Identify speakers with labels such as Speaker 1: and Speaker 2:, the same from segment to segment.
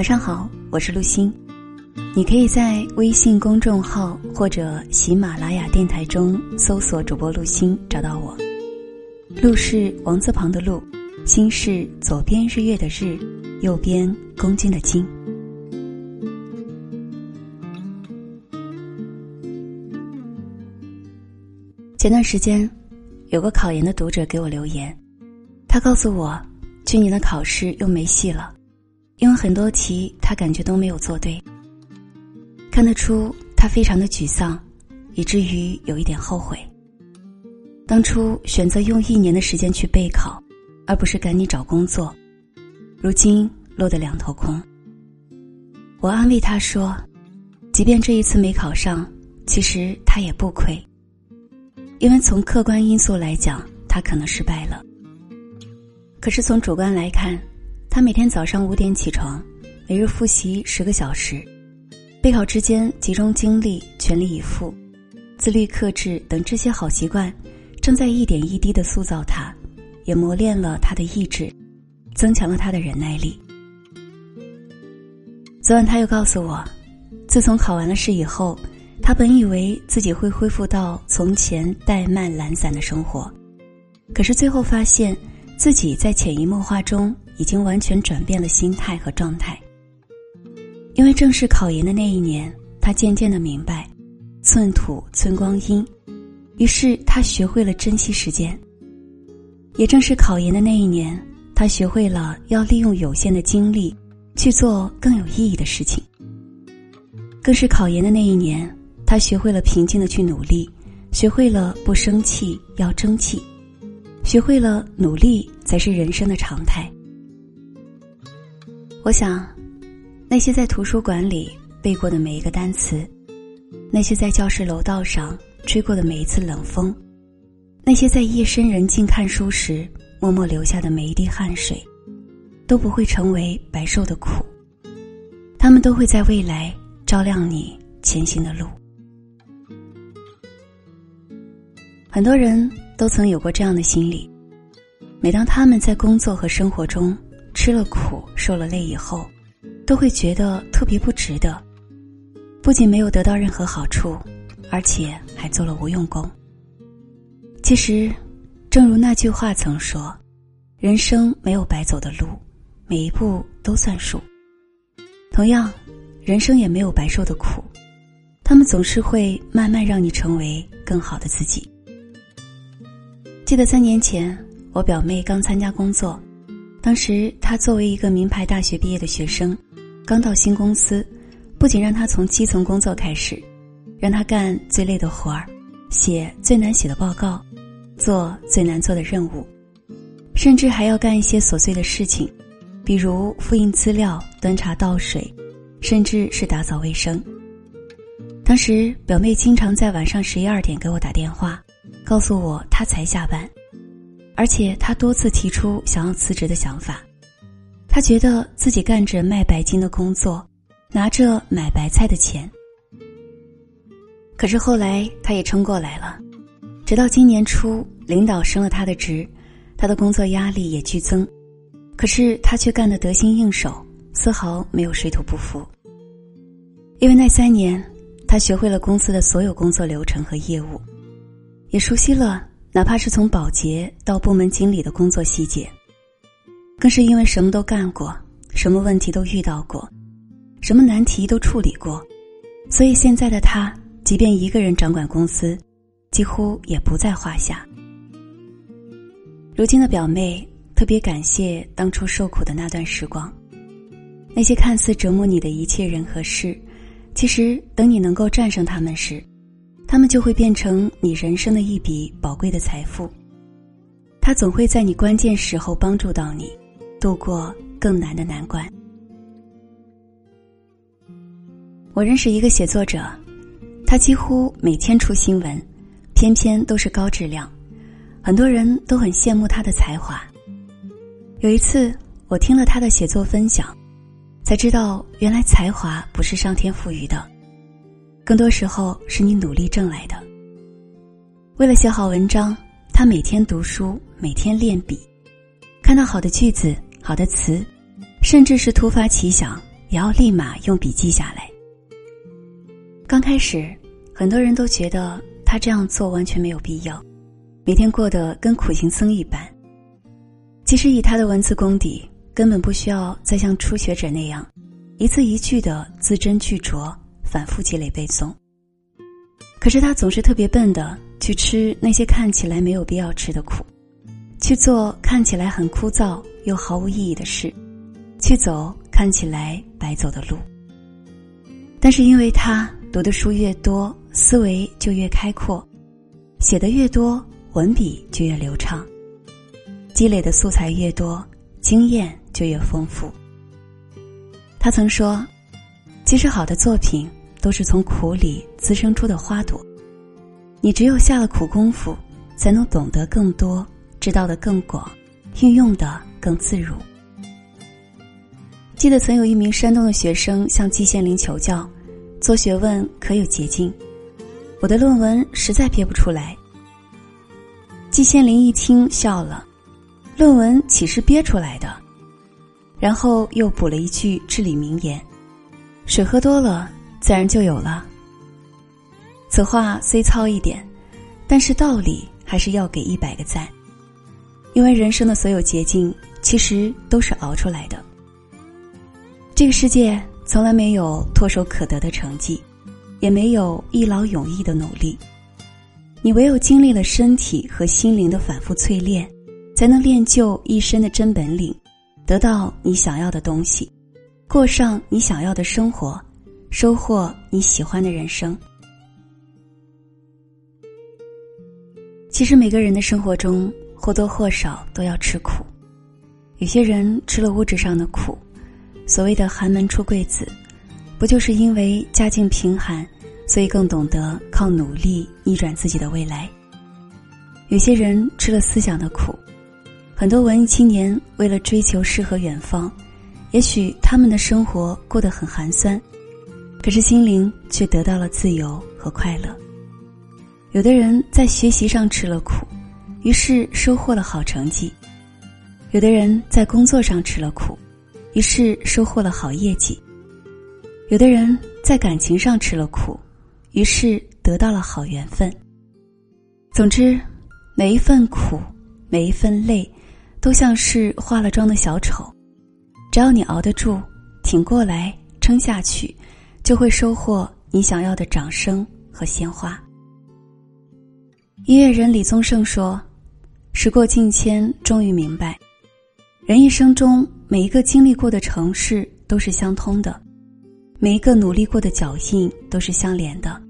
Speaker 1: 晚上好，我是陆欣。你可以在微信公众号或者喜马拉雅电台中搜索主播陆星，找到我。陆是王字旁的陆，心是左边日月的日，右边公斤的斤。前段时间，有个考研的读者给我留言，他告诉我，去年的考试又没戏了，因为很多题他感觉都没有做对。看得出他非常的沮丧，以至于有一点后悔。当初选择用一年的时间去备考，而不是赶紧找工作，如今落得两头空。我安慰他说，即便这一次没考上，其实他也不亏。因为从客观因素来讲，他可能失败了。可是从主观来看，他每天早上五点起床，每日复习十个小时，备考之间集中精力，全力以赴，自律克制等这些好习惯，正在一点一滴的塑造他，也磨练了他的意志，增强了他的忍耐力。昨晚他又告诉我，自从考完了试以后。他本以为自己会恢复到从前怠慢懒散的生活，可是最后发现，自己在潜移默化中已经完全转变了心态和状态。因为正式考研的那一年，他渐渐的明白，寸土寸光阴，于是他学会了珍惜时间。也正是考研的那一年，他学会了要利用有限的精力，去做更有意义的事情。更是考研的那一年。他学会了平静的去努力，学会了不生气要争气，学会了努力才是人生的常态。我想，那些在图书馆里背过的每一个单词，那些在教室楼道上吹过的每一次冷风，那些在夜深人静看书时默默流下的每一滴汗水，都不会成为白受的苦。他们都会在未来照亮你前行的路。很多人都曾有过这样的心理：每当他们在工作和生活中吃了苦、受了累以后，都会觉得特别不值得。不仅没有得到任何好处，而且还做了无用功。其实，正如那句话曾说：“人生没有白走的路，每一步都算数。”同样，人生也没有白受的苦，他们总是会慢慢让你成为更好的自己。记得三年前，我表妹刚参加工作，当时她作为一个名牌大学毕业的学生，刚到新公司，不仅让她从基层工作开始，让她干最累的活儿，写最难写的报告，做最难做的任务，甚至还要干一些琐碎的事情，比如复印资料、端茶倒水，甚至是打扫卫生。当时表妹经常在晚上十一二点给我打电话。告诉我她才下班，而且他多次提出想要辞职的想法。他觉得自己干着卖白金的工作，拿着买白菜的钱。可是后来他也撑过来了，直到今年初，领导升了他的职，他的工作压力也剧增，可是他却干得得心应手，丝毫没有水土不服。因为那三年，他学会了公司的所有工作流程和业务。也熟悉了，哪怕是从保洁到部门经理的工作细节，更是因为什么都干过，什么问题都遇到过，什么难题都处理过，所以现在的他，即便一个人掌管公司，几乎也不在话下。如今的表妹特别感谢当初受苦的那段时光，那些看似折磨你的一切人和事，其实等你能够战胜他们时。他们就会变成你人生的一笔宝贵的财富。他总会在你关键时候帮助到你，度过更难的难关。我认识一个写作者，他几乎每天出新闻，偏偏都是高质量，很多人都很羡慕他的才华。有一次，我听了他的写作分享，才知道原来才华不是上天赋予的。更多时候是你努力挣来的。为了写好文章，他每天读书，每天练笔，看到好的句子、好的词，甚至是突发奇想，也要立马用笔记下来。刚开始，很多人都觉得他这样做完全没有必要，每天过得跟苦行僧一般。其实以他的文字功底，根本不需要再像初学者那样，一字一句的字斟句酌，反复积累背诵。可是他总是特别笨的去吃那些看起来没有必要吃的苦，去做看起来很枯燥又毫无意义的事，去走看起来白走的路。但是因为他。读的书越多，思维就越开阔；写的越多，文笔就越流畅；积累的素材越多，经验就越丰富。他曾说：“其实好的作品都是从苦里滋生出的花朵。你只有下了苦功夫，才能懂得更多，知道的更广，运用的更自如。”记得曾有一名山东的学生向季羡林求教。做学问可有捷径？我的论文实在憋不出来。季羡林一听笑了：“论文岂是憋出来的？”然后又补了一句至理名言：“水喝多了，自然就有了。”此话虽糙一点，但是道理还是要给一百个赞。因为人生的所有捷径，其实都是熬出来的。这个世界。从来没有唾手可得的成绩，也没有一劳永逸的努力。你唯有经历了身体和心灵的反复淬炼，才能练就一身的真本领，得到你想要的东西，过上你想要的生活，收获你喜欢的人生。其实每个人的生活中或多或少都要吃苦，有些人吃了物质上的苦。所谓的寒门出贵子，不就是因为家境贫寒，所以更懂得靠努力逆转自己的未来？有些人吃了思想的苦，很多文艺青年为了追求诗和远方，也许他们的生活过得很寒酸，可是心灵却得到了自由和快乐。有的人在学习上吃了苦，于是收获了好成绩；有的人在工作上吃了苦。于是收获了好业绩。有的人在感情上吃了苦，于是得到了好缘分。总之，每一份苦，每一份累，都像是化了妆的小丑。只要你熬得住，挺过来，撑下去，就会收获你想要的掌声和鲜花。音乐人李宗盛说：“时过境迁，终于明白。”人一生中每一个经历过的城市都是相通的，每一个努力过的脚印都是相连的。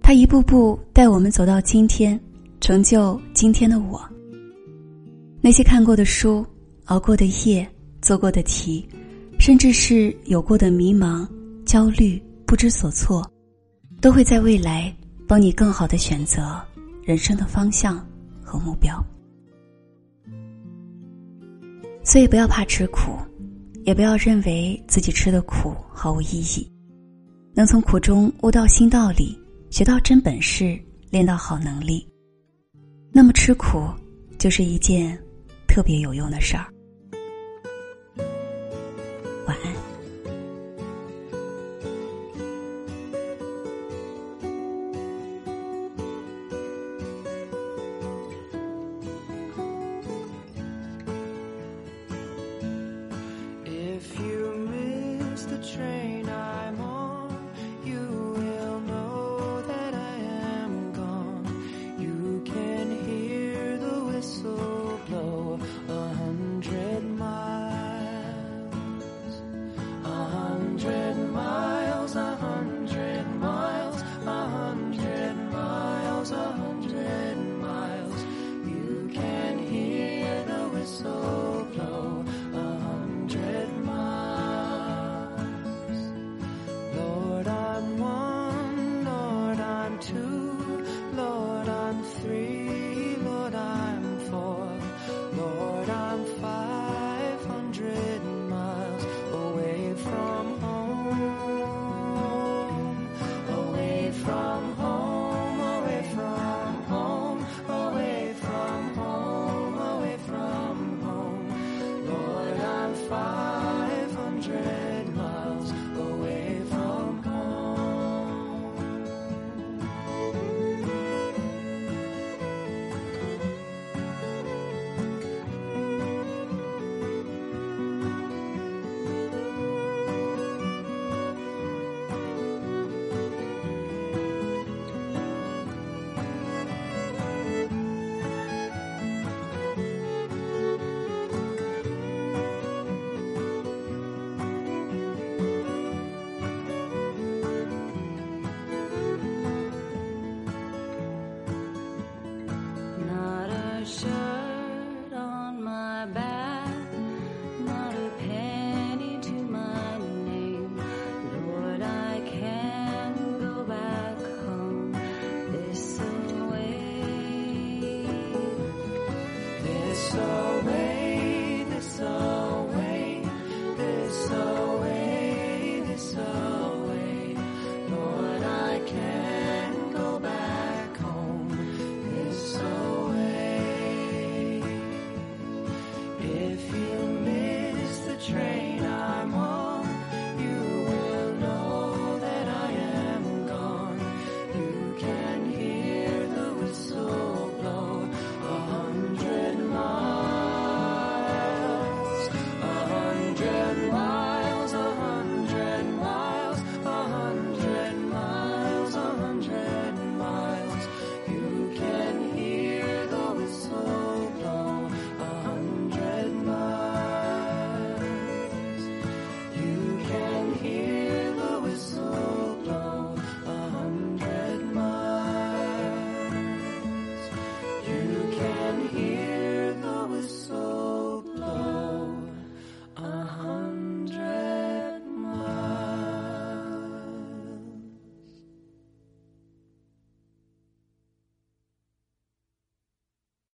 Speaker 1: 他一步步带我们走到今天，成就今天的我。那些看过的书、熬过的夜、做过的题，甚至是有过的迷茫、焦虑、不知所措，都会在未来帮你更好的选择人生的方向和目标。所以不要怕吃苦，也不要认为自己吃的苦毫无意义。能从苦中悟到新道理，学到真本事，练到好能力，那么吃苦就是一件特别有用的事儿。